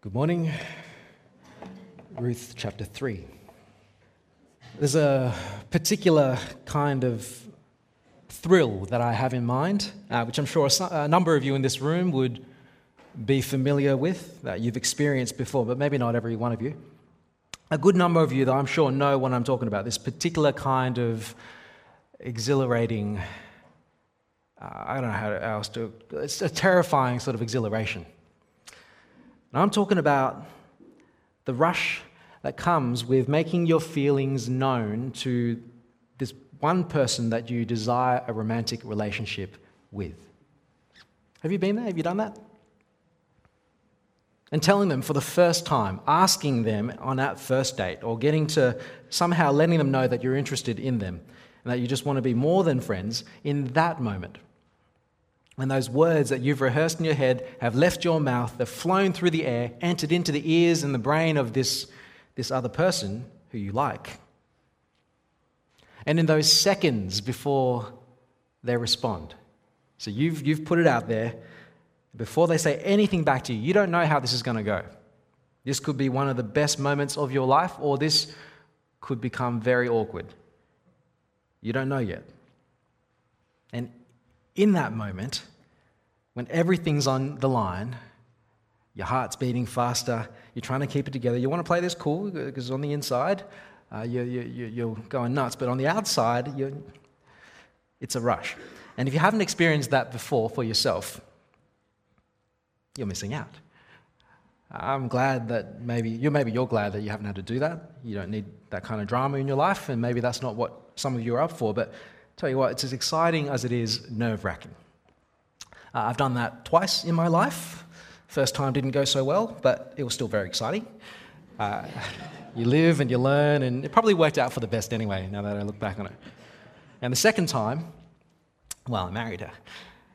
Good morning. Ruth chapter 3. There's a particular kind of thrill that I have in mind, uh, which I'm sure a number of you in this room would be familiar with, that you've experienced before, but maybe not every one of you. A good number of you, though, I'm sure know what I'm talking about this particular kind of exhilarating, uh, I don't know how else to, it's a terrifying sort of exhilaration. And I'm talking about the rush that comes with making your feelings known to this one person that you desire a romantic relationship with. Have you been there? Have you done that? And telling them for the first time, asking them on that first date, or getting to somehow letting them know that you're interested in them and that you just want to be more than friends in that moment. When those words that you've rehearsed in your head have left your mouth, they've flown through the air, entered into the ears and the brain of this, this other person who you like. And in those seconds before they respond, so you've, you've put it out there, before they say anything back to you, you don't know how this is going to go. This could be one of the best moments of your life, or this could become very awkward. You don't know yet. And in that moment, when everything's on the line, your heart's beating faster, you're trying to keep it together. You want to play this cool because on the inside, uh, you, you, you're going nuts, but on the outside, it's a rush. And if you haven't experienced that before for yourself, you're missing out. I'm glad that maybe you maybe you're glad that you haven't had to do that. You don't need that kind of drama in your life, and maybe that's not what some of you are up for. But Tell you what, it's as exciting as it is nerve wracking. Uh, I've done that twice in my life. First time didn't go so well, but it was still very exciting. Uh, you live and you learn, and it probably worked out for the best anyway, now that I look back on it. And the second time, well, I married her.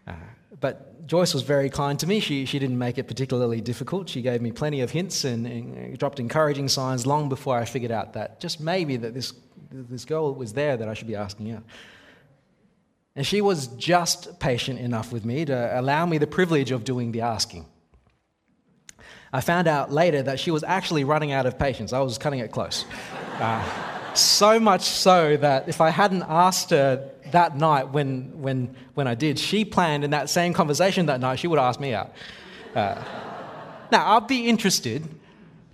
Uh, but Joyce was very kind to me. She, she didn't make it particularly difficult. She gave me plenty of hints and, and dropped encouraging signs long before I figured out that just maybe that this, this girl was there that I should be asking out. And she was just patient enough with me to allow me the privilege of doing the asking. I found out later that she was actually running out of patience. I was cutting it close. Uh, so much so that if I hadn't asked her that night when, when, when I did, she planned in that same conversation that night, she would ask me out. Uh, now, I'd be interested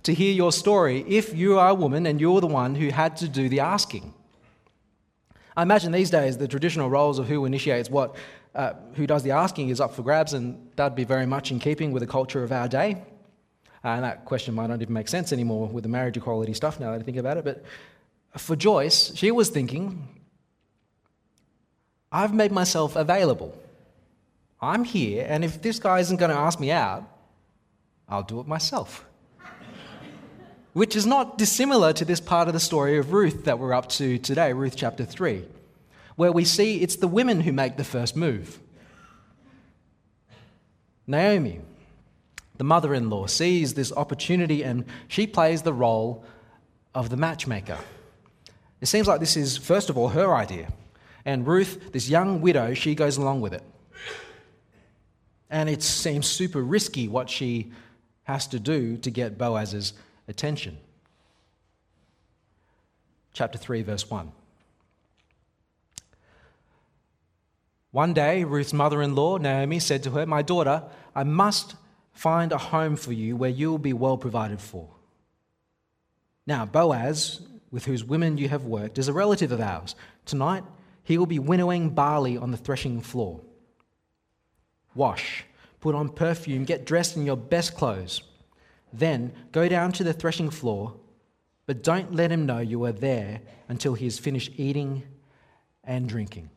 to hear your story if you are a woman and you're the one who had to do the asking. I imagine these days the traditional roles of who initiates what, uh, who does the asking is up for grabs, and that'd be very much in keeping with the culture of our day. Uh, and that question might not even make sense anymore with the marriage equality stuff now that I think about it. But for Joyce, she was thinking, I've made myself available. I'm here, and if this guy isn't going to ask me out, I'll do it myself which is not dissimilar to this part of the story of Ruth that we're up to today, Ruth chapter 3, where we see it's the women who make the first move. Naomi, the mother in law, sees this opportunity and she plays the role of the matchmaker. It seems like this is, first of all, her idea. And Ruth, this young widow, she goes along with it. And it seems super risky what she has to do to get Boaz's attention. Chapter 3, verse 1. One day, Ruth's mother in law, Naomi, said to her, My daughter, I must find a home for you where you will be well provided for. Now, Boaz, with whose women you have worked, is a relative of ours. Tonight, he will be winnowing barley on the threshing floor. Wash, put on perfume, get dressed in your best clothes. Then go down to the threshing floor, but don't let him know you are there until he has finished eating and drinking.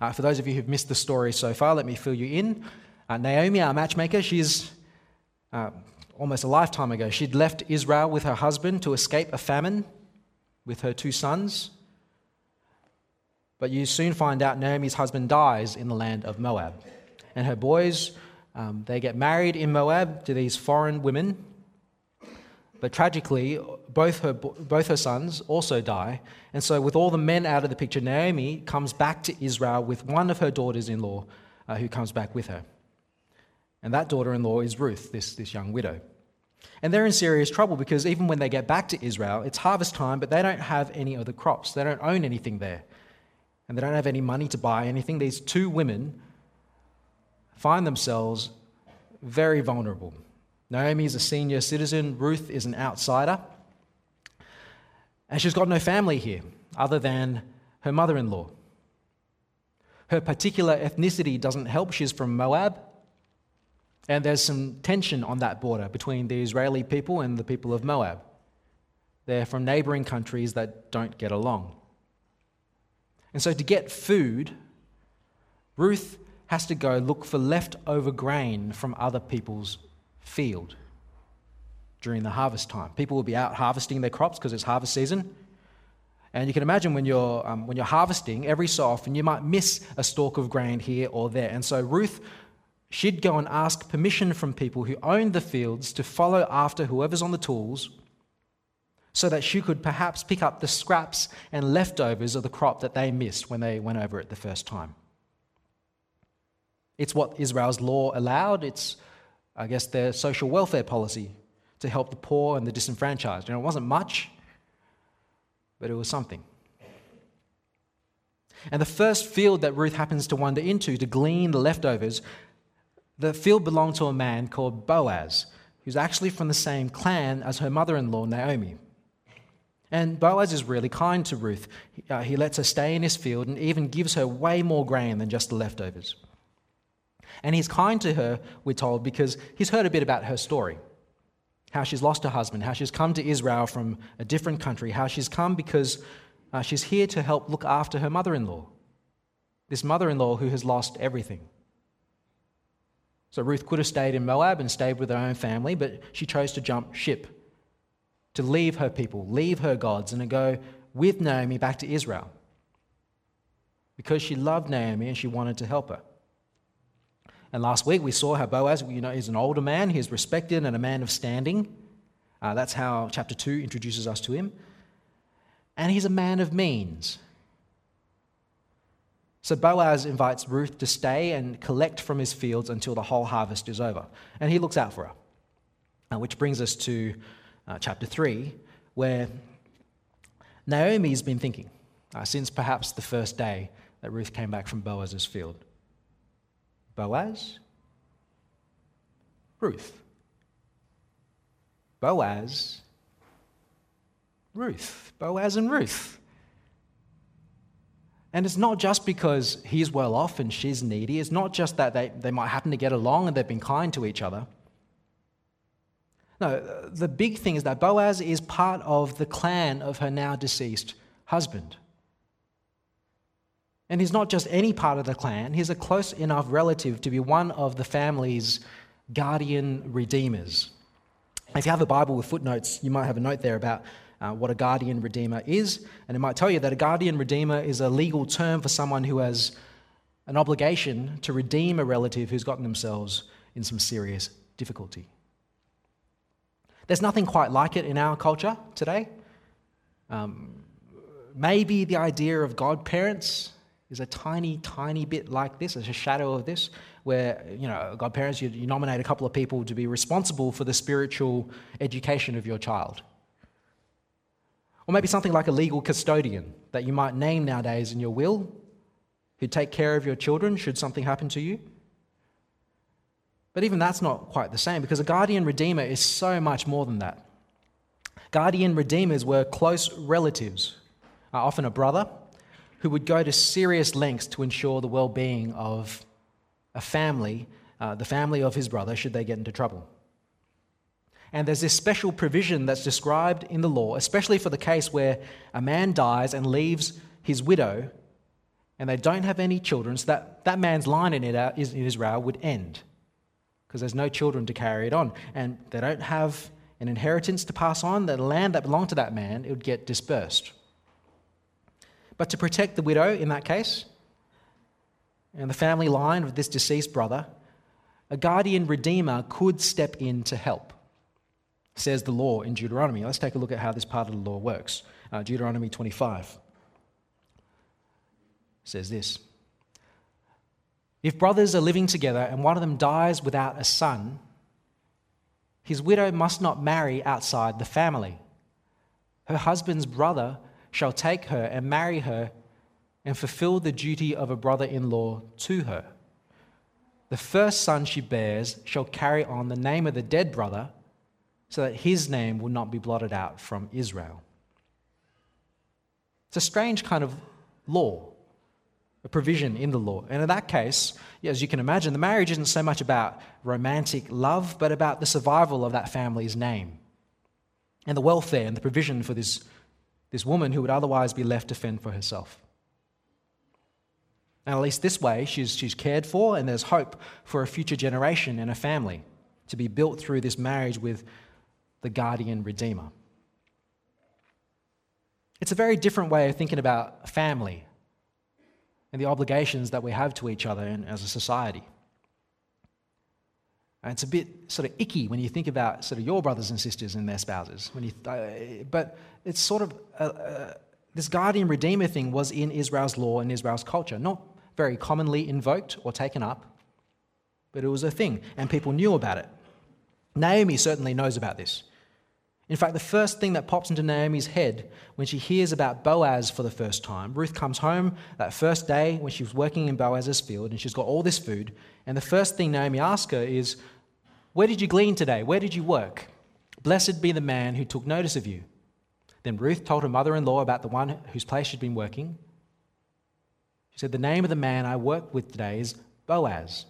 Uh, for those of you who've missed the story so far, let me fill you in. Uh, Naomi, our matchmaker, she's uh, almost a lifetime ago. She'd left Israel with her husband to escape a famine with her two sons. But you soon find out Naomi's husband dies in the land of Moab. And her boys um, they get married in Moab to these foreign women, but tragically, both her, both her sons also die. And so, with all the men out of the picture, Naomi comes back to Israel with one of her daughters in law uh, who comes back with her. And that daughter in law is Ruth, this, this young widow. And they're in serious trouble because even when they get back to Israel, it's harvest time, but they don't have any other crops. They don't own anything there. And they don't have any money to buy anything. These two women find themselves very vulnerable. Naomi is a senior citizen, Ruth is an outsider. And she's got no family here other than her mother in law. Her particular ethnicity doesn't help. She's from Moab. And there's some tension on that border between the Israeli people and the people of Moab. They're from neighboring countries that don't get along. And so, to get food, Ruth has to go look for leftover grain from other people's field during the harvest time. People will be out harvesting their crops because it's harvest season. And you can imagine when you're, um, when you're harvesting, every so often you might miss a stalk of grain here or there. And so Ruth she'd go and ask permission from people who owned the fields to follow after whoever's on the tools so that she could perhaps pick up the scraps and leftovers of the crop that they missed when they went over it the first time. It's what Israel's law allowed. It's, I guess, their social welfare policy to help the poor and the disenfranchised. You know, it wasn't much, but it was something. And the first field that Ruth happens to wander into to glean the leftovers the field belonged to a man called Boaz, who's actually from the same clan as her mother in law, Naomi. And Boaz is really kind to Ruth. Uh, he lets her stay in his field and even gives her way more grain than just the leftovers. And he's kind to her, we're told, because he's heard a bit about her story how she's lost her husband, how she's come to Israel from a different country, how she's come because uh, she's here to help look after her mother in law. This mother in law who has lost everything. So Ruth could have stayed in Moab and stayed with her own family, but she chose to jump ship, to leave her people, leave her gods, and to go with Naomi back to Israel. Because she loved Naomi and she wanted to help her. And last week we saw how Boaz, you know, he's an older man, he's respected and a man of standing. Uh, that's how chapter 2 introduces us to him. And he's a man of means. So Boaz invites Ruth to stay and collect from his fields until the whole harvest is over. And he looks out for her. Uh, which brings us to uh, chapter 3, where Naomi's been thinking, uh, since perhaps the first day that Ruth came back from Boaz's field. Boaz? Ruth. Boaz? Ruth. Boaz and Ruth. And it's not just because he's well off and she's needy. It's not just that they, they might happen to get along and they've been kind to each other. No, the big thing is that Boaz is part of the clan of her now deceased husband. And he's not just any part of the clan, he's a close enough relative to be one of the family's guardian redeemers. If you have a Bible with footnotes, you might have a note there about uh, what a guardian redeemer is. And it might tell you that a guardian redeemer is a legal term for someone who has an obligation to redeem a relative who's gotten themselves in some serious difficulty. There's nothing quite like it in our culture today. Um, maybe the idea of godparents is a tiny, tiny bit like this, it's a shadow of this, where, you know, godparents, you, you nominate a couple of people to be responsible for the spiritual education of your child. Or maybe something like a legal custodian that you might name nowadays in your will, who'd take care of your children should something happen to you. But even that's not quite the same because a guardian redeemer is so much more than that. Guardian redeemers were close relatives, uh, often a brother, who would go to serious lengths to ensure the well being of a family, uh, the family of his brother, should they get into trouble. And there's this special provision that's described in the law, especially for the case where a man dies and leaves his widow and they don't have any children, so that, that man's line in Israel would end because there's no children to carry it on. And they don't have an inheritance to pass on. The land that belonged to that man, it would get dispersed. But to protect the widow in that case, and the family line of this deceased brother, a guardian redeemer could step in to help says the law in Deuteronomy. Let's take a look at how this part of the law works. Uh, Deuteronomy 25 says this If brothers are living together and one of them dies without a son, his widow must not marry outside the family. Her husband's brother shall take her and marry her and fulfill the duty of a brother in law to her. The first son she bears shall carry on the name of the dead brother, so that his name will not be blotted out from Israel. It's a strange kind of law, a provision in the law. And in that case, as you can imagine, the marriage isn't so much about romantic love, but about the survival of that family's name and the welfare and the provision for this, this woman who would otherwise be left to fend for herself. And at least this way, she's, she's cared for, and there's hope for a future generation and a family to be built through this marriage with the guardian redeemer. It's a very different way of thinking about family and the obligations that we have to each other and as a society. It's a bit sort of icky when you think about sort of your brothers and sisters and their spouses. When you, uh, but it's sort of uh, uh, this guardian redeemer thing was in Israel's law and Israel's culture, not very commonly invoked or taken up, but it was a thing, and people knew about it. Naomi certainly knows about this. In fact, the first thing that pops into Naomi's head when she hears about Boaz for the first time, Ruth comes home that first day when she was working in Boaz's field and she's got all this food. And the first thing Naomi asks her is, Where did you glean today? Where did you work? Blessed be the man who took notice of you. Then Ruth told her mother in law about the one whose place she'd been working. She said, The name of the man I worked with today is Boaz.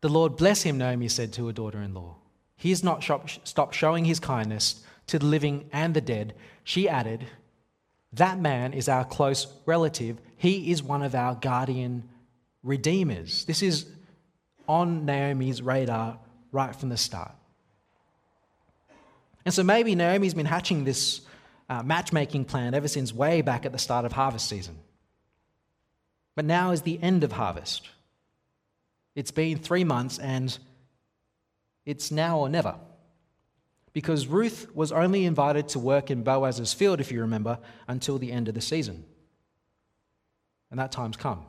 The Lord bless him, Naomi said to her daughter in law. He has not stopped showing his kindness to the living and the dead. She added, That man is our close relative. He is one of our guardian redeemers. This is on Naomi's radar right from the start. And so maybe Naomi's been hatching this uh, matchmaking plan ever since way back at the start of harvest season. But now is the end of harvest. It's been three months and it's now or never. Because Ruth was only invited to work in Boaz's field, if you remember, until the end of the season. And that time's come.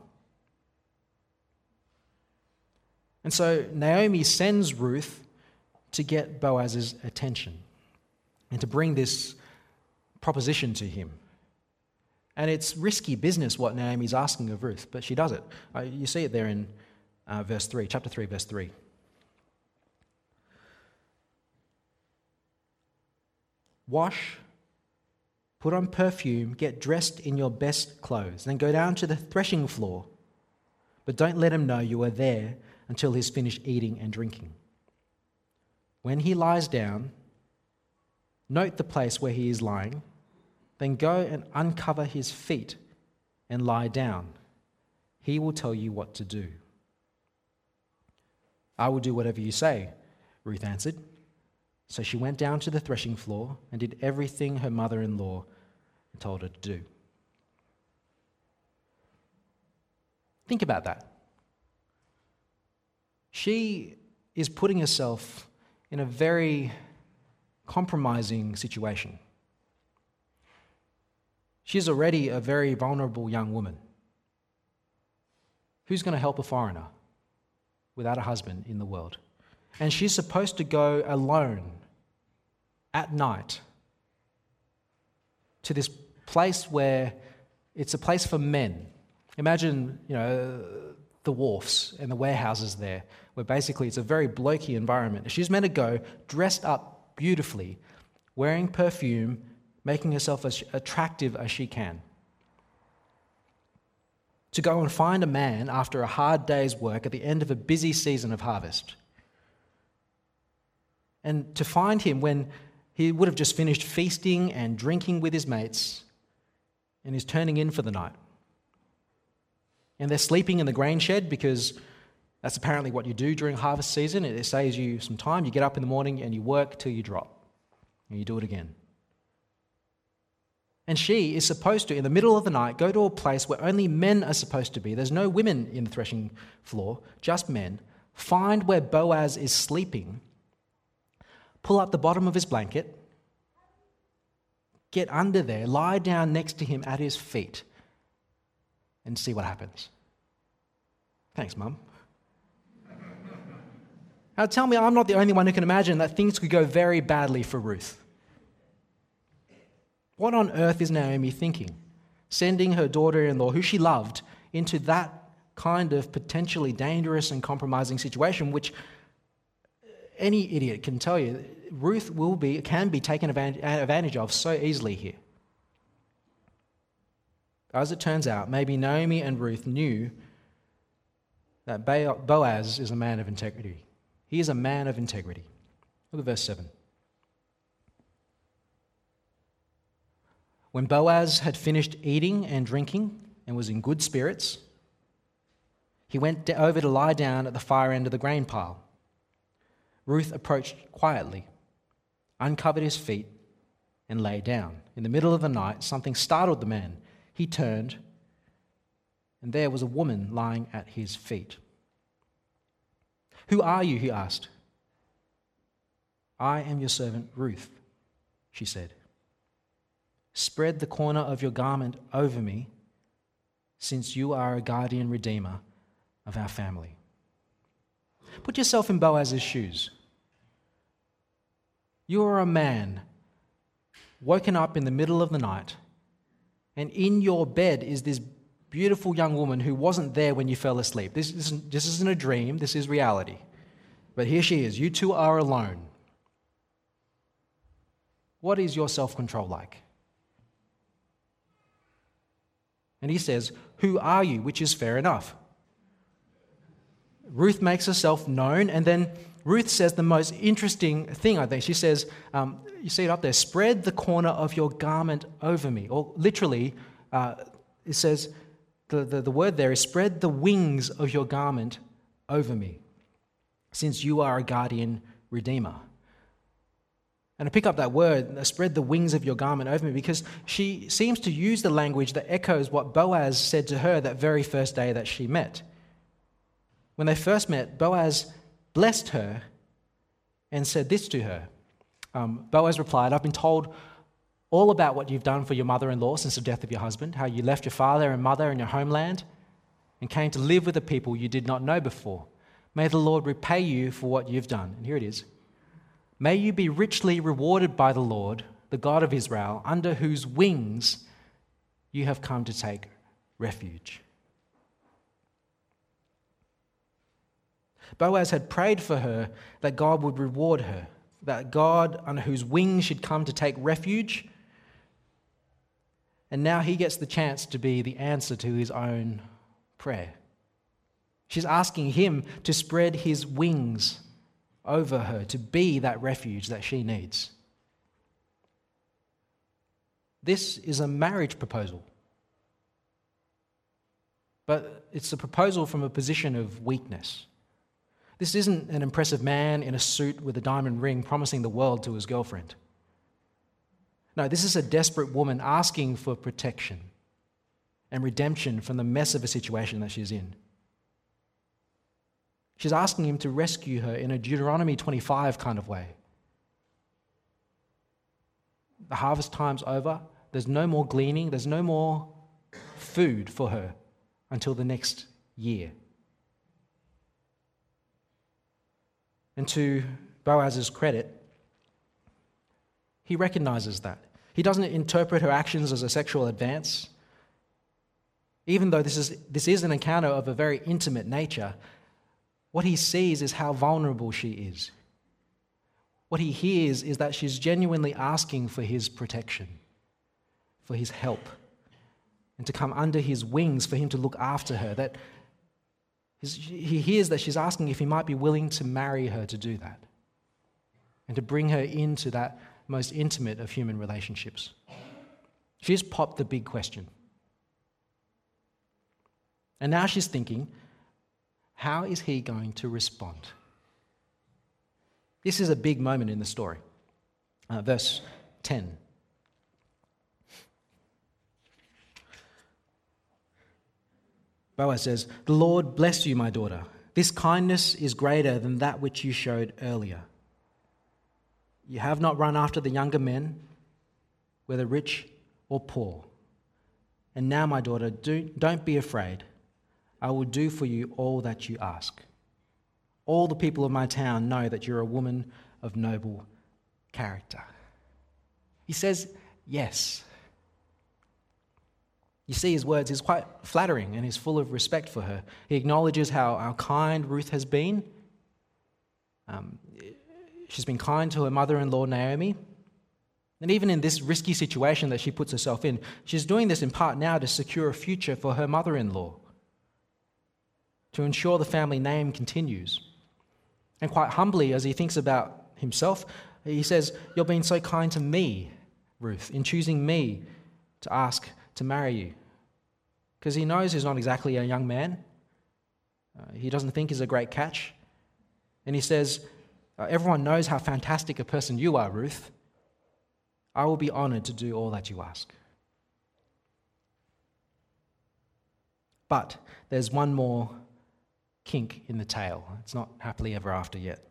And so Naomi sends Ruth to get Boaz's attention and to bring this proposition to him. And it's risky business what Naomi's asking of Ruth, but she does it. Uh, you see it there in uh, verse 3, chapter 3, verse 3. Wash, put on perfume, get dressed in your best clothes, then go down to the threshing floor. But don't let him know you are there until he's finished eating and drinking. When he lies down, note the place where he is lying, then go and uncover his feet and lie down. He will tell you what to do. I will do whatever you say, Ruth answered. So she went down to the threshing floor and did everything her mother in law told her to do. Think about that. She is putting herself in a very compromising situation. She's already a very vulnerable young woman. Who's going to help a foreigner without a husband in the world? And she's supposed to go alone at night to this place where it's a place for men. Imagine, you know, the wharfs and the warehouses there, where basically it's a very blokey environment. She's meant to go dressed up beautifully, wearing perfume, making herself as attractive as she can. To go and find a man after a hard day's work at the end of a busy season of harvest. And to find him when he would have just finished feasting and drinking with his mates and he's turning in for the night. And they're sleeping in the grain shed because that's apparently what you do during harvest season. It saves you some time. You get up in the morning and you work till you drop, and you do it again. And she is supposed to, in the middle of the night, go to a place where only men are supposed to be. There's no women in the threshing floor, just men. Find where Boaz is sleeping pull up the bottom of his blanket, get under there, lie down next to him at his feet, and see what happens. Thanks, Mum. Now tell me, I'm not the only one who can imagine that things could go very badly for Ruth. What on earth is Naomi thinking? Sending her daughter in law, who she loved, into that kind of potentially dangerous and compromising situation, which any idiot can tell you Ruth will be, can be taken advantage of so easily here. As it turns out, maybe Naomi and Ruth knew that Boaz is a man of integrity. He is a man of integrity. Look at verse 7. When Boaz had finished eating and drinking and was in good spirits, he went over to lie down at the far end of the grain pile. Ruth approached quietly, uncovered his feet, and lay down. In the middle of the night, something startled the man. He turned, and there was a woman lying at his feet. Who are you? he asked. I am your servant Ruth, she said. Spread the corner of your garment over me, since you are a guardian redeemer of our family. Put yourself in Boaz's shoes. You are a man woken up in the middle of the night, and in your bed is this beautiful young woman who wasn't there when you fell asleep. This isn't, this isn't a dream, this is reality. But here she is. You two are alone. What is your self control like? And he says, Who are you? Which is fair enough. Ruth makes herself known, and then Ruth says the most interesting thing, I think. She says, um, You see it up there, spread the corner of your garment over me. Or literally, uh, it says, the, the, the word there is spread the wings of your garment over me, since you are a guardian redeemer. And I pick up that word, spread the wings of your garment over me, because she seems to use the language that echoes what Boaz said to her that very first day that she met. When they first met, Boaz blessed her and said this to her. Um, Boaz replied, I've been told all about what you've done for your mother in law since the death of your husband, how you left your father and mother and your homeland and came to live with a people you did not know before. May the Lord repay you for what you've done. And here it is. May you be richly rewarded by the Lord, the God of Israel, under whose wings you have come to take refuge. Boaz had prayed for her that God would reward her, that God, under whose wings she'd come to take refuge. And now he gets the chance to be the answer to his own prayer. She's asking him to spread his wings over her, to be that refuge that she needs. This is a marriage proposal. But it's a proposal from a position of weakness. This isn't an impressive man in a suit with a diamond ring promising the world to his girlfriend. No, this is a desperate woman asking for protection and redemption from the mess of a situation that she's in. She's asking him to rescue her in a Deuteronomy 25 kind of way. The harvest time's over. There's no more gleaning. There's no more food for her until the next year. And to Boaz's credit, he recognizes that. He doesn't interpret her actions as a sexual advance. Even though this is, this is an encounter of a very intimate nature, what he sees is how vulnerable she is. What he hears is that she's genuinely asking for his protection, for his help, and to come under his wings for him to look after her. That he hears that she's asking if he might be willing to marry her to do that and to bring her into that most intimate of human relationships. She's popped the big question. And now she's thinking, how is he going to respond? This is a big moment in the story. Uh, verse 10. Boaz says, The Lord bless you, my daughter. This kindness is greater than that which you showed earlier. You have not run after the younger men, whether rich or poor. And now, my daughter, do, don't be afraid. I will do for you all that you ask. All the people of my town know that you're a woman of noble character. He says, Yes. You see, his words is quite flattering and he's full of respect for her. He acknowledges how, how kind Ruth has been. Um, she's been kind to her mother in law, Naomi. And even in this risky situation that she puts herself in, she's doing this in part now to secure a future for her mother in law, to ensure the family name continues. And quite humbly, as he thinks about himself, he says, You're being so kind to me, Ruth, in choosing me to ask to marry you. Because he knows he's not exactly a young man. Uh, he doesn't think he's a great catch. And he says, uh, Everyone knows how fantastic a person you are, Ruth. I will be honored to do all that you ask. But there's one more kink in the tail. It's not happily ever after yet.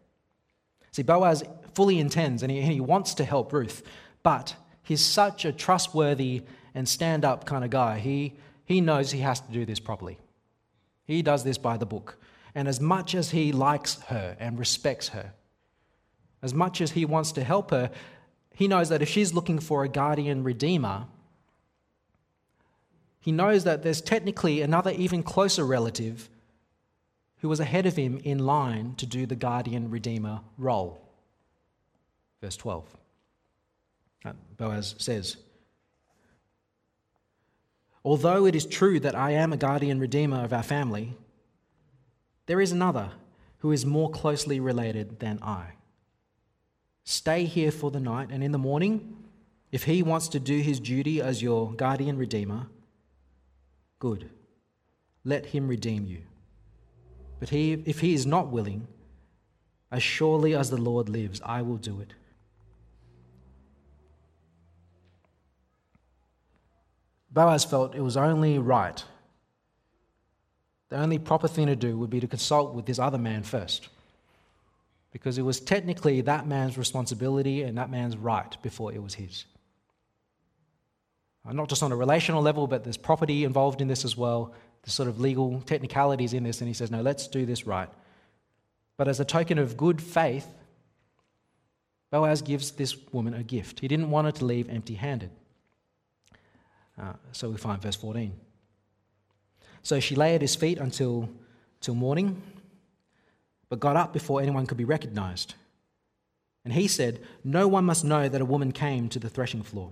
See, Boaz fully intends and he, he wants to help Ruth, but he's such a trustworthy and stand up kind of guy. He, he knows he has to do this properly. He does this by the book. And as much as he likes her and respects her, as much as he wants to help her, he knows that if she's looking for a guardian redeemer, he knows that there's technically another even closer relative who was ahead of him in line to do the guardian redeemer role. Verse 12. Uh, Boaz says, Although it is true that I am a guardian redeemer of our family, there is another who is more closely related than I. Stay here for the night, and in the morning, if he wants to do his duty as your guardian redeemer, good. Let him redeem you. But he, if he is not willing, as surely as the Lord lives, I will do it. Boaz felt it was only right. The only proper thing to do would be to consult with this other man first because it was technically that man's responsibility and that man's right before it was his. Not just on a relational level, but there's property involved in this as well. There's sort of legal technicalities in this, and he says, No, let's do this right. But as a token of good faith, Boaz gives this woman a gift. He didn't want her to leave empty handed. Uh, so we find verse 14. So she lay at his feet until, till morning but got up before anyone could be recognized. And he said, No one must know that a woman came to the threshing floor,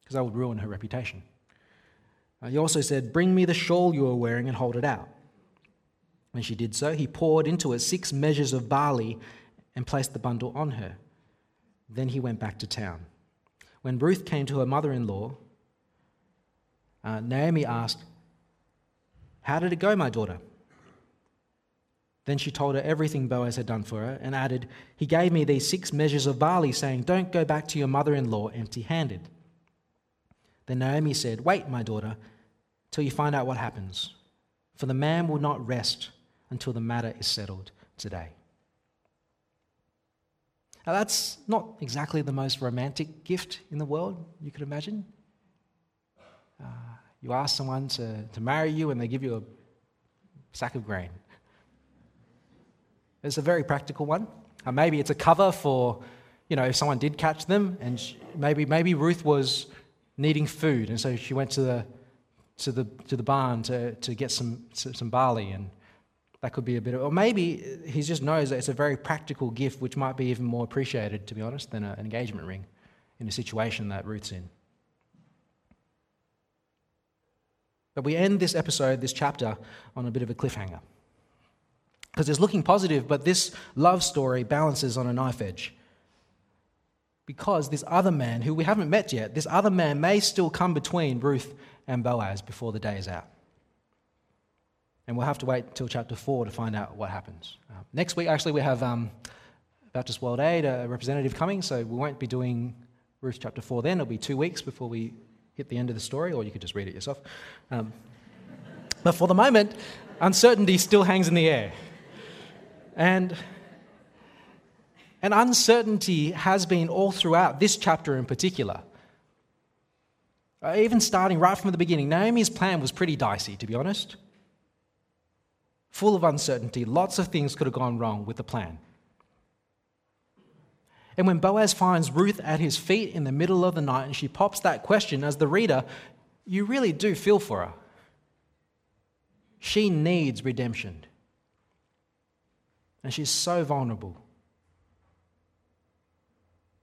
because that would ruin her reputation. Uh, he also said, Bring me the shawl you are wearing and hold it out. When she did so, he poured into it six measures of barley and placed the bundle on her. Then he went back to town. When Ruth came to her mother in law, uh, Naomi asked, How did it go, my daughter? Then she told her everything Boaz had done for her and added, He gave me these six measures of barley, saying, Don't go back to your mother in law empty handed. Then Naomi said, Wait, my daughter, till you find out what happens, for the man will not rest until the matter is settled today. Now, that's not exactly the most romantic gift in the world you could imagine. You ask someone to, to marry you and they give you a sack of grain. It's a very practical one. Uh, maybe it's a cover for, you know, if someone did catch them, and she, maybe maybe Ruth was needing food, and so she went to the to the to the barn to, to get some some barley, and that could be a bit of, or maybe he just knows that it's a very practical gift, which might be even more appreciated, to be honest, than an engagement ring in a situation that Ruth's in. But we end this episode, this chapter, on a bit of a cliffhanger because it's looking positive, but this love story balances on a knife edge. Because this other man, who we haven't met yet, this other man may still come between Ruth and Boaz before the day is out. And we'll have to wait until chapter 4 to find out what happens. Uh, next week, actually, we have um, Baptist World Aid, a representative coming, so we won't be doing Ruth chapter 4 then. It'll be two weeks before we hit the end of the story, or you could just read it yourself. Um, but for the moment, uncertainty still hangs in the air. And, and uncertainty has been all throughout this chapter in particular. Uh, even starting right from the beginning, Naomi's plan was pretty dicey, to be honest. full of uncertainty. Lots of things could have gone wrong with the plan. And when Boaz finds Ruth at his feet in the middle of the night and she pops that question, as the reader, you really do feel for her. She needs redemption. And she's so vulnerable.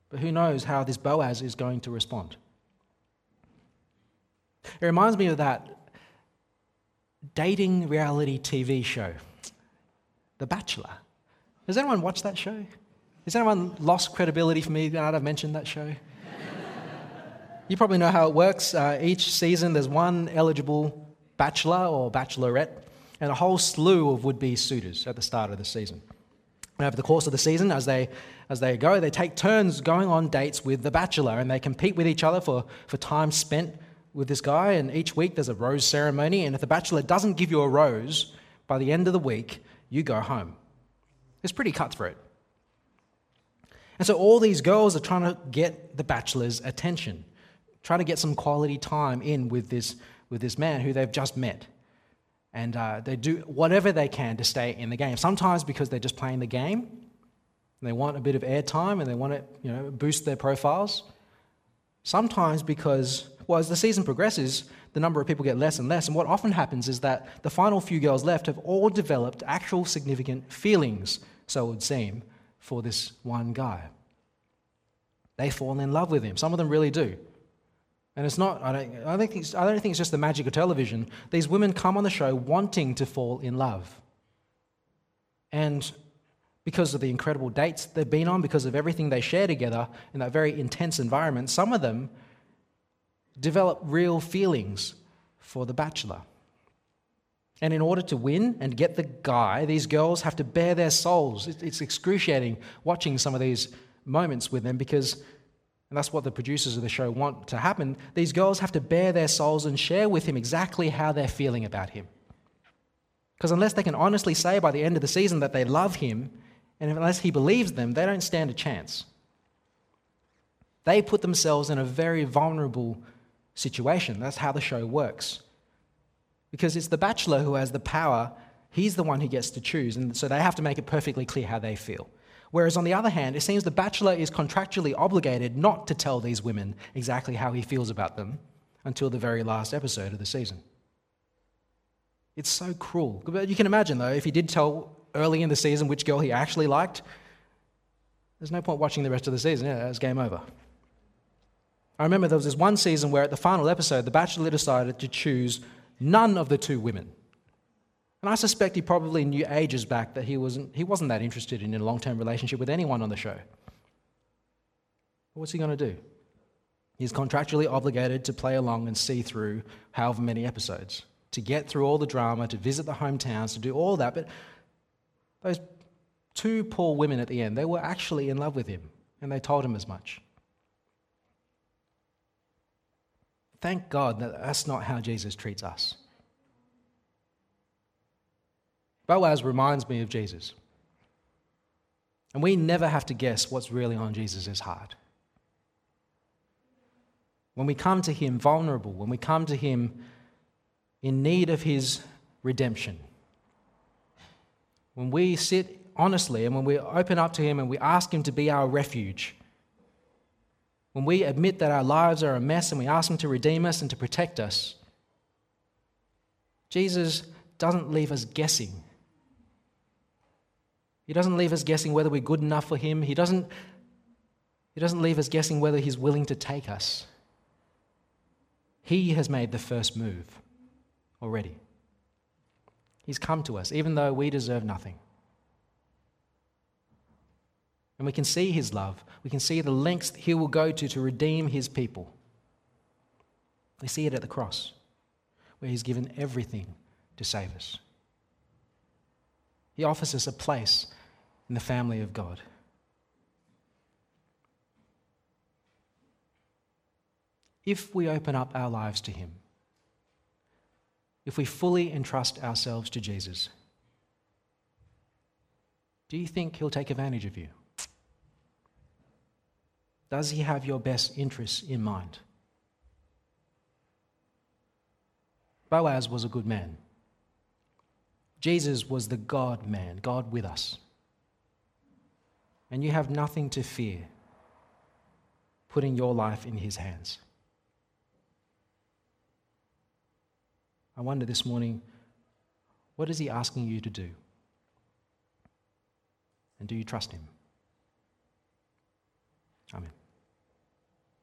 But who knows how this Boaz is going to respond? It reminds me of that dating reality TV show, The Bachelor. Has anyone watched that show? Has anyone lost credibility for me now that I've mentioned that show? you probably know how it works. Uh, each season, there's one eligible bachelor or bachelorette and a whole slew of would be suitors at the start of the season. And over the course of the season, as they, as they go, they take turns going on dates with the bachelor and they compete with each other for, for time spent with this guy. And each week there's a rose ceremony. And if the bachelor doesn't give you a rose by the end of the week, you go home. It's pretty cutthroat. And so all these girls are trying to get the bachelor's attention, trying to get some quality time in with this, with this man who they've just met. And uh, they do whatever they can to stay in the game. Sometimes because they're just playing the game, they want a bit of airtime and they want to you know, boost their profiles. Sometimes because, well, as the season progresses, the number of people get less and less. And what often happens is that the final few girls left have all developed actual significant feelings, so it would seem, for this one guy. They fall in love with him. Some of them really do. And it's not, I don't, I, don't think I don't think it's just the magic of television. These women come on the show wanting to fall in love. And because of the incredible dates they've been on, because of everything they share together in that very intense environment, some of them develop real feelings for the bachelor. And in order to win and get the guy, these girls have to bare their souls. It's excruciating watching some of these moments with them because, and that's what the producers of the show want to happen, these girls have to bare their souls and share with him exactly how they're feeling about him. Because unless they can honestly say by the end of the season that they love him, and unless he believes them, they don't stand a chance. They put themselves in a very vulnerable situation. That's how the show works because it's the bachelor who has the power. He's the one who gets to choose. And so they have to make it perfectly clear how they feel. Whereas on the other hand, it seems the bachelor is contractually obligated not to tell these women exactly how he feels about them until the very last episode of the season. It's so cruel. You can imagine, though, if he did tell early in the season which girl he actually liked, there's no point watching the rest of the season. Yeah, it's game over. I remember there was this one season where at the final episode, the bachelor decided to choose None of the two women. And I suspect he probably knew ages back that he wasn't, he wasn't that interested in a long term relationship with anyone on the show. What's he going to do? He's contractually obligated to play along and see through however many episodes, to get through all the drama, to visit the hometowns, to do all that. But those two poor women at the end, they were actually in love with him, and they told him as much. Thank God that that's not how Jesus treats us. Boaz reminds me of Jesus. And we never have to guess what's really on Jesus' heart. When we come to Him vulnerable, when we come to Him in need of His redemption, when we sit honestly and when we open up to Him and we ask Him to be our refuge, when we admit that our lives are a mess and we ask Him to redeem us and to protect us, Jesus doesn't leave us guessing. He doesn't leave us guessing whether we're good enough for Him. He doesn't, he doesn't leave us guessing whether He's willing to take us. He has made the first move already. He's come to us, even though we deserve nothing. And we can see his love. We can see the lengths he will go to to redeem his people. We see it at the cross, where he's given everything to save us. He offers us a place in the family of God. If we open up our lives to him, if we fully entrust ourselves to Jesus, do you think he'll take advantage of you? Does he have your best interests in mind? Boaz was a good man. Jesus was the God man, God with us. And you have nothing to fear putting your life in his hands. I wonder this morning, what is he asking you to do? And do you trust him? Amen.